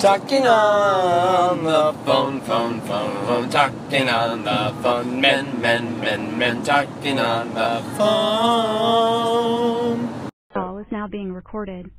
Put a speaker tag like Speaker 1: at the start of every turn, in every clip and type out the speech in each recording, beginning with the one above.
Speaker 1: Talking on the phone, phone, phone, phone, talking on the phone, men, men, men, men, talking on the phone.
Speaker 2: Call is now being recorded.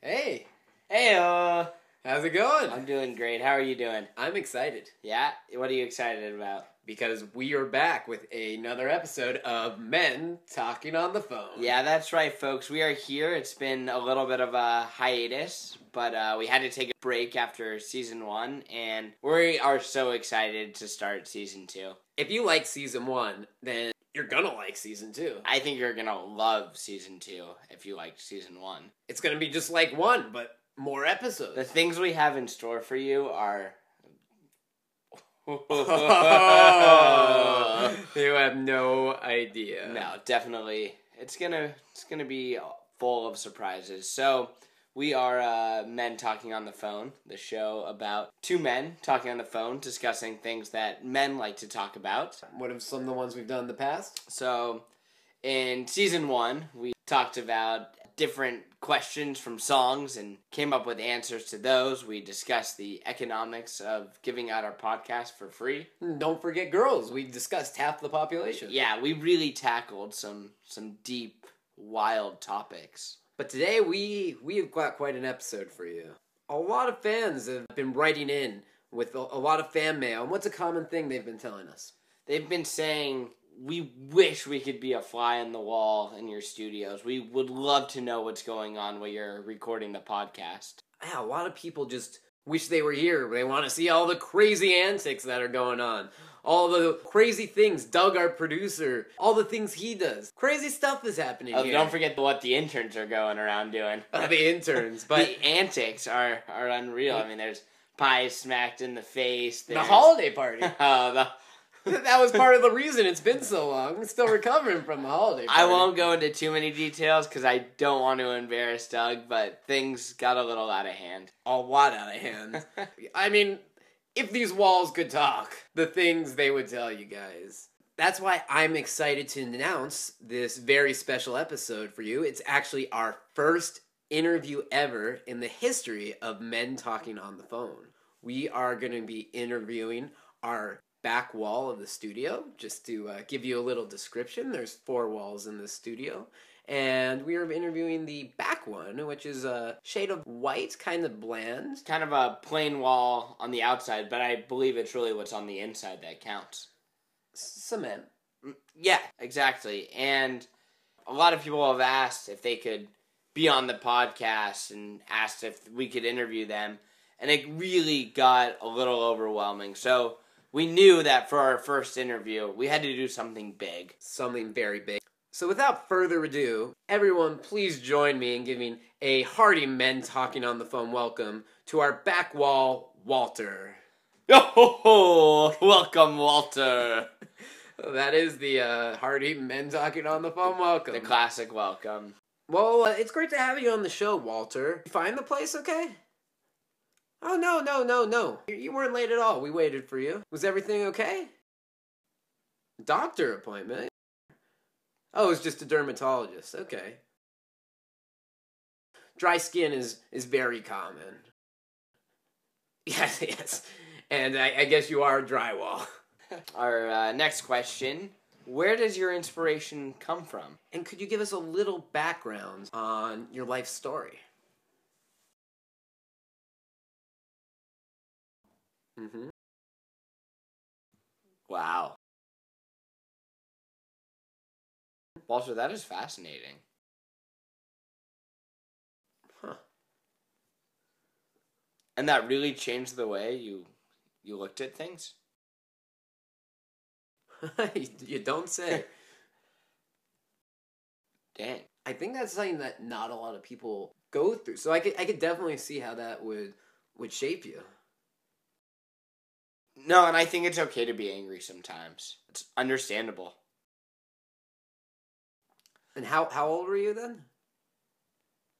Speaker 3: Hey,
Speaker 4: Hey, uh,
Speaker 3: how's it going?
Speaker 4: I'm doing great. How are you doing?
Speaker 3: I'm excited
Speaker 4: Yeah? What are you excited about?
Speaker 3: because we are back with another episode of Men Talking on the Phone.
Speaker 4: Yeah, that's right, folks. We are here. It's been a little bit of a hiatus, but uh, we had to take a break after season one, and we are so excited to start season two.
Speaker 3: If you like season one, then you're gonna like season two.
Speaker 4: I think you're gonna love season two if you liked season one.
Speaker 3: It's gonna be just like one, but more episodes.
Speaker 4: The things we have in store for you are.
Speaker 3: you have no idea.
Speaker 4: No, definitely. It's gonna it's gonna be full of surprises. So we are uh, men talking on the phone, the show about two men talking on the phone, discussing things that men like to talk about.
Speaker 3: What are some of the ones we've done in the past?
Speaker 4: So in season one, we talked about different questions from songs and came up with answers to those. We discussed the economics of giving out our podcast for free.
Speaker 3: Don't forget girls. We discussed half the population.
Speaker 4: Yeah, we really tackled some some deep, wild topics.
Speaker 3: But today we we have got quite an episode for you. A lot of fans have been writing in with a, a lot of fan mail. And what's a common thing they've been telling us?
Speaker 4: They've been saying we wish we could be a fly on the wall in your studios. We would love to know what's going on while you're recording the podcast.
Speaker 3: Yeah, a lot of people just wish they were here. They want to see all the crazy antics that are going on. All the crazy things Doug, our producer, all the things he does. Crazy stuff is happening
Speaker 4: Oh,
Speaker 3: here.
Speaker 4: don't forget what the interns are going around doing.
Speaker 3: The interns, but
Speaker 4: the antics are are unreal. I mean, there's pies smacked in the face.
Speaker 3: the holiday party.
Speaker 4: Oh, the
Speaker 3: that was part of the reason it's been so long. Still recovering from the holiday party.
Speaker 4: I won't go into too many details because I don't want to embarrass Doug, but things got a little out of hand.
Speaker 3: a lot out of hand. I mean, if these walls could talk, the things they would tell you guys. That's why I'm excited to announce this very special episode for you. It's actually our first interview ever in the history of men talking on the phone. We are going to be interviewing our back wall of the studio. Just to uh, give you a little description, there's four walls in the studio. And we are interviewing the back one, which is a shade of white, kind of bland.
Speaker 4: Kind of a plain wall on the outside, but I believe it's really what's on the inside that counts.
Speaker 3: Cement.
Speaker 4: Yeah, exactly. And a lot of people have asked if they could be on the podcast and asked if we could interview them. And it really got a little overwhelming. So we knew that for our first interview, we had to do something big.
Speaker 3: Something very big. So without further ado, everyone please join me in giving a hearty men talking on the phone welcome to our back wall, Walter.
Speaker 4: Oh, welcome, Walter.
Speaker 3: That is the uh, hearty men talking on the phone welcome.
Speaker 4: The classic welcome.
Speaker 3: well, uh, it's great to have you on the show, Walter. You find the place okay? Oh, no, no, no, no. You- weren't late at all. We waited for you. Was everything okay? Doctor appointment? Oh, it's just a dermatologist. Okay. Dry skin is, is very common. Yes, yes. And I, I guess you are drywall.
Speaker 4: Our uh, next question Where does your inspiration come from?
Speaker 3: And could you give us a little background on your life story? Mm-hmm.
Speaker 4: Wow. Walter, that is fascinating.
Speaker 3: Huh.
Speaker 4: And that really changed the way you you looked at things?
Speaker 3: you don't say.
Speaker 4: Dang.
Speaker 3: I think that's something that not a lot of people go through. So I could I could definitely see how that would would shape you.
Speaker 4: No, and I think it's okay to be angry sometimes. It's understandable.
Speaker 3: And how how old were you then?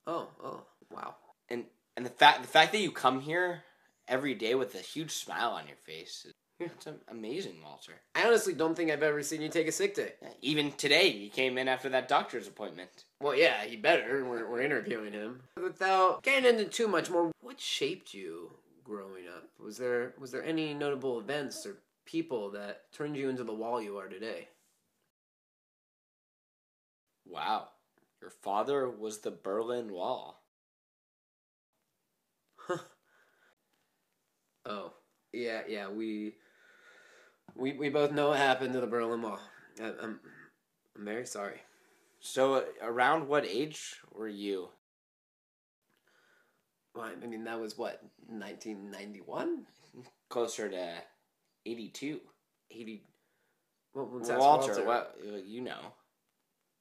Speaker 3: Oh, oh, wow.
Speaker 4: And and the fact the fact that you come here every day with a huge smile on your face. That's amazing, Walter.
Speaker 3: I honestly don't think I've ever seen you take a sick day.
Speaker 4: Even today, you came in after that doctor's appointment.
Speaker 3: Well, yeah, he better. We're, we're interviewing him. Without getting into too much more, what shaped you growing up? Was there was there any notable events or people that turned you into the wall you are today?
Speaker 4: Wow. Your father was the Berlin Wall.
Speaker 3: Oh, yeah, yeah. We we we both know what happened to the Berlin Wall. I, I'm I'm very sorry.
Speaker 4: So, uh, around what age were you?
Speaker 3: Well, I mean, that was what 1991,
Speaker 4: Closer to 82.
Speaker 3: 80. Well, let's
Speaker 4: Walter, what you know?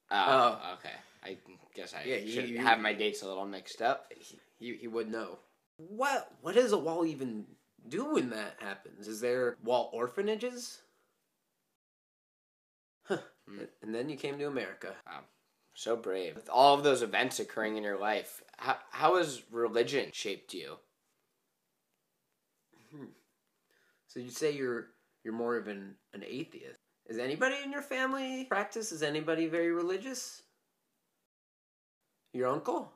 Speaker 4: Oh,
Speaker 3: Oh.
Speaker 4: okay. I guess I
Speaker 3: Yeah,
Speaker 4: should
Speaker 3: you-
Speaker 4: have my dates a little mixed up.
Speaker 3: He, he would know. What what does a wall even do when that happens? Is there wall orphanages? Huh.
Speaker 4: Hmm.
Speaker 3: And then you came to America.
Speaker 4: So brave. With all of those events occurring in your life, how, how has religion shaped you? Hmm.
Speaker 3: So you say you're you're more of an, an atheist. Is anybody in your family practice? Is anybody very religious? Your uncle?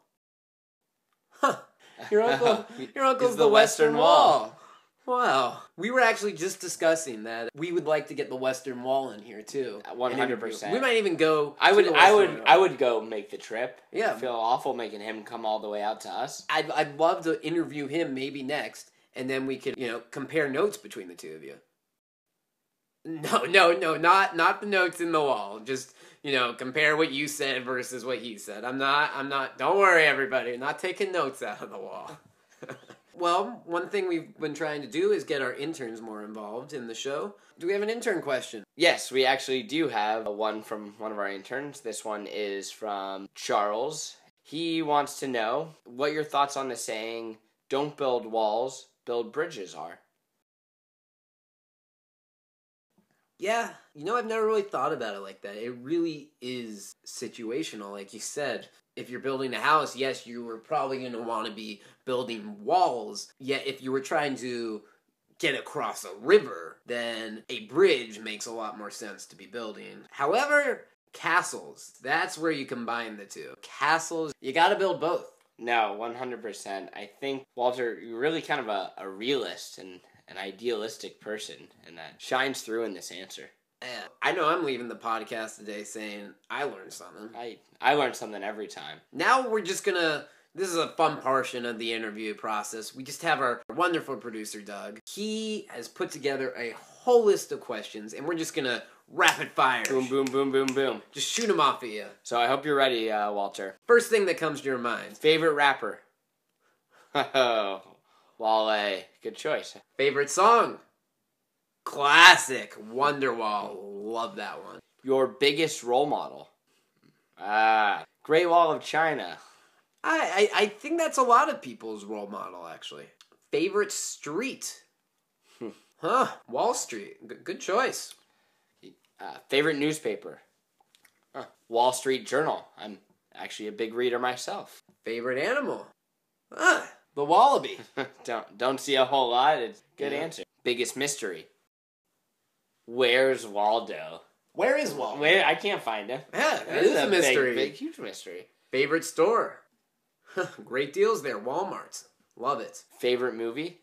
Speaker 3: Huh. Your uncle your uncle's
Speaker 4: Is
Speaker 3: the,
Speaker 4: the
Speaker 3: Western
Speaker 4: Western
Speaker 3: Wall.
Speaker 4: Wall.
Speaker 3: Wow. We were actually just discussing that we would like to get the Western Wall in here too.
Speaker 4: Uh, 100%.
Speaker 3: We might even go
Speaker 4: I
Speaker 3: to
Speaker 4: would,
Speaker 3: the
Speaker 4: I would,
Speaker 3: Wall.
Speaker 4: I would go make the trip.
Speaker 3: Yeah.
Speaker 4: I feel awful making him come all the way out to us.
Speaker 3: I'd, I'd love to interview him maybe next, and then we could, you know, compare notes between the two of you. No, no, no, not not the notes in the wall. Just you know, compare what you said versus what he said. I'm not, I'm not. Don't worry, everybody. Not taking notes out of the wall. Well, one thing we've been trying to do is get our interns more involved in the show. Do we have an intern question?
Speaker 4: Yes, we actually do have one from one of our interns. This one is from Charles. He wants to know what your thoughts on the saying, don't build walls, build bridges are.
Speaker 3: Yeah, you know, I've never really thought about it like that. It really is situational, like you said. If you're building a house, yes, you were probably going to want to be building walls. Yet, if you were trying to get across a river, then a bridge makes a lot more sense to be building. However, castles, that's where you combine the two. Castles, you got to build both.
Speaker 4: No, 100%. I think, Walter, you're really kind of a, a realist and an idealistic person, and that shines through in this answer.
Speaker 3: Eh, I know I'm leaving the podcast today saying I learned something.
Speaker 4: I, I learn something every time.
Speaker 3: Now we're just gonna. This is a fun portion of the interview process. We just have our wonderful producer, Doug. He has put together a whole list of questions, and we're just gonna rapid fire.
Speaker 4: Boom, boom, boom, boom, boom.
Speaker 3: Just shoot them off at you.
Speaker 4: So I hope you're ready, uh, Walter.
Speaker 3: First thing that comes to your mind.
Speaker 4: Favorite rapper? Oh, Wale. Good choice.
Speaker 3: Favorite song? Classic. Wonderwall. Love that one.
Speaker 4: Your biggest role model? Ah, Great Wall of China.
Speaker 3: I, I, I think that's a lot of people's role model, actually. Favorite street?
Speaker 4: Hmm.
Speaker 3: huh. Wall Street. Good, good choice.
Speaker 4: Uh, favorite newspaper? Huh, Wall Street Journal. I'm actually a big reader myself.
Speaker 3: Favorite animal? Ah, the wallaby.
Speaker 4: don't don't see a whole lot. It's good
Speaker 3: Yeah.
Speaker 4: answer. Biggest mystery? Where's Waldo?
Speaker 3: Where is Walt?
Speaker 4: Where I can't find him.
Speaker 3: Yeah, that
Speaker 4: This
Speaker 3: is a
Speaker 4: big-
Speaker 3: mystery.
Speaker 4: big, huge mystery.
Speaker 3: Favorite store? Great deals there. Walmart. Love it.
Speaker 4: Favorite movie?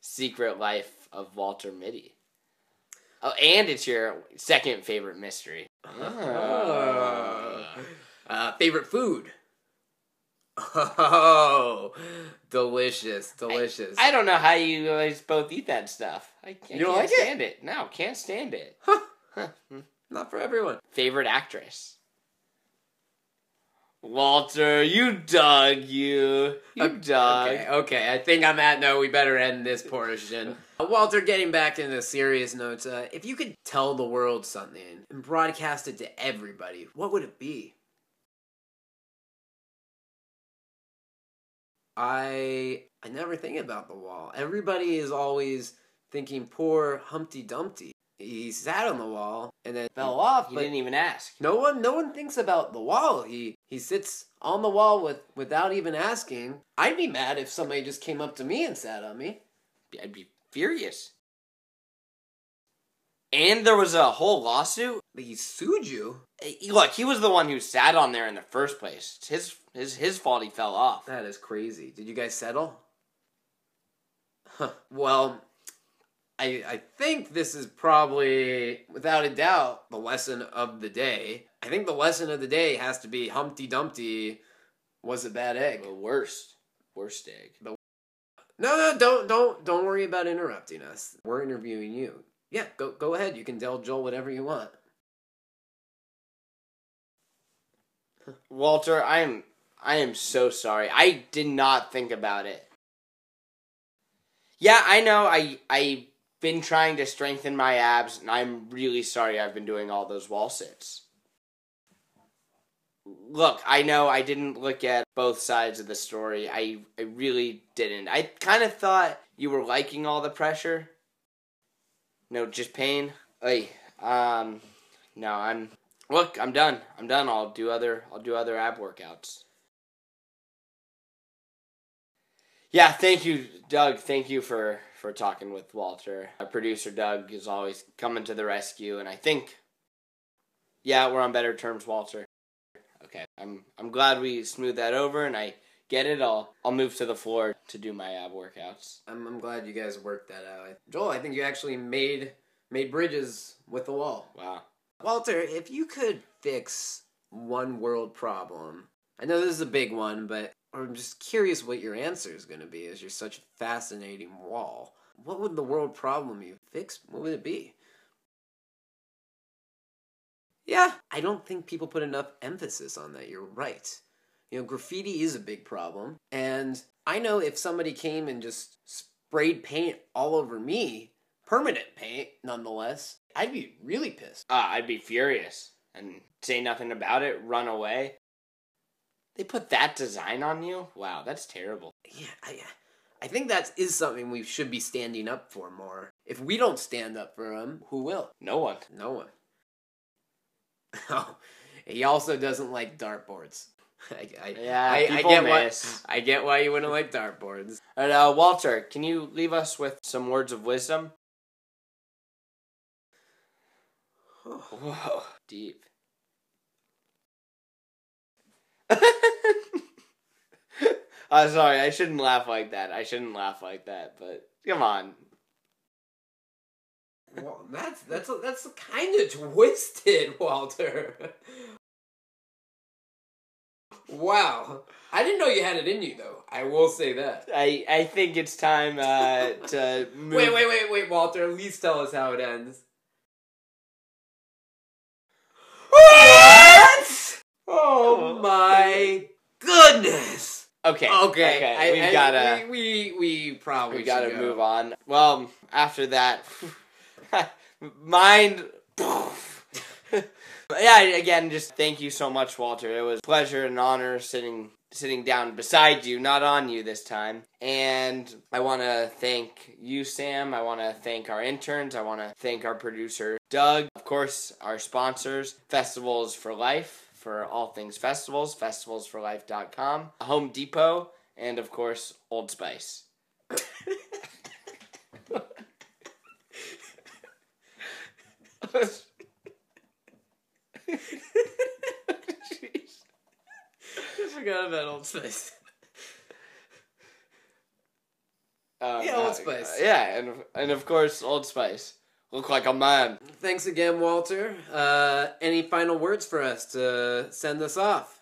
Speaker 4: Secret Life of Walter Mitty. Oh, and it's your second favorite mystery. Ah.
Speaker 3: Uh, favorite food? Oh, delicious, delicious.
Speaker 4: I don't know how you guys both eat that stuff. I, I
Speaker 3: You
Speaker 4: can't
Speaker 3: like
Speaker 4: stand it? No, can't stand it.
Speaker 3: Huh,
Speaker 4: Huh.
Speaker 3: Not for everyone.
Speaker 4: Favorite actress? Walter, you dug you. You
Speaker 3: Okay,
Speaker 4: dug.
Speaker 3: Okay, okay, I think on that note, we better end this portion. Uh, Walter, getting back into serious notes, uh, if you could tell the world something and broadcast it to everybody, what would it be? I I never think about the wall. Everybody is always thinking poor Humpty Dumpty. He sat on the wall and then fell off,
Speaker 4: He
Speaker 3: but
Speaker 4: didn't even ask.
Speaker 3: no one no one thinks about the wall. He he sits on the wall with without even asking. I'd be mad if somebody just came up to me and sat on me.
Speaker 4: I'd be furious. And there was a whole lawsuit.
Speaker 3: He sued you.
Speaker 4: Look, he was the one who sat on there in the first place. It's his his his fault he fell off.
Speaker 3: That is crazy. Did you guys settle? Huh. Well, I I think this is probably, without a doubt, the lesson of the day. I think the lesson of the day has to be Humpty Dumpty was a bad egg.
Speaker 4: The worst, worst egg.
Speaker 3: The No, no, don't don't don't worry about interrupting us. We're interviewing you. Yeah, go go ahead. You can tell Joel whatever you want.
Speaker 4: Walter, I am I am so sorry. I did not think about it. Yeah, I know. I I've been trying to strengthen my abs, and I'm really sorry. I've been doing all those wall sits. Look, I know I didn't look at both sides of the story. I I really didn't. I kind of thought you were liking all the pressure. No, just pain. Hey, um, no, I'm. Look, I'm done. I'm done. I'll do other. I'll do other ab workouts. Yeah, thank you, Doug. Thank you for for talking with Walter. Our producer Doug is always coming to the rescue, and I think, yeah, we're on better terms, Walter. Okay, I'm I'm glad we smoothed that over, and I get it. I'll I'll move to the floor to do my ab workouts.
Speaker 3: I'm I'm glad you guys worked that out. Joel, I think you actually made made bridges with the wall.
Speaker 4: Wow.
Speaker 3: Walter, if you could fix one world problem, I know this is a big one, but I'm just curious what your answer is going to be as you're such a fascinating wall. What would the world problem you fix? What would it be? Yeah, I don't think people put enough emphasis on that. You're right. You know, graffiti is a big problem. And I know if somebody came and just sprayed paint all over me, permanent paint nonetheless, I'd be really pissed.
Speaker 4: Ah, I'd be furious and say nothing about it, run away. They put that design on you? Wow, that's terrible.
Speaker 3: Yeah, I, I think that is something we should be standing up for more. If we don't stand up for them, who will?
Speaker 4: No one.
Speaker 3: No one. Oh, he also doesn't like dartboards. I, I,
Speaker 4: Yeah,
Speaker 3: I, I get why. I get why you wouldn't like dartboards.
Speaker 4: And uh, Walter, can you leave us with some words of wisdom? Whoa, deep. I'm sorry, I shouldn't laugh like that. I shouldn't laugh like that, but come on.
Speaker 3: Well, that's that's that's kind of twisted, Walter. wow, I didn't know you had it in you, though. I will say that.
Speaker 4: I, I think it's time uh, to move.
Speaker 3: Wait, wait, wait, wait, Walter. At least tell us how it ends. What? Oh, oh my goodness.
Speaker 4: Okay.
Speaker 3: Okay, I,
Speaker 4: we've
Speaker 3: I-
Speaker 4: gotta
Speaker 3: we we, we probably
Speaker 4: we gotta
Speaker 3: go.
Speaker 4: move on. Well, after that, mind. yeah. Again, just thank you so much, Walter. It was a pleasure and honor sitting sitting down beside you, not on you this time. And I want to thank you, Sam. I want to thank our interns. I want to thank our producer, Doug. Of course, our sponsors, Festivals for Life, for all things festivals, festivalsforlife.com, Home Depot, and of course, Old Spice.
Speaker 3: I forgot about Old Spice.
Speaker 4: Um,
Speaker 3: Yeah, Old
Speaker 4: uh,
Speaker 3: Spice.
Speaker 4: yeah, and and of course Old Spice. Look like a man.
Speaker 3: Thanks again, Walter. Uh, any final words for us to send us off?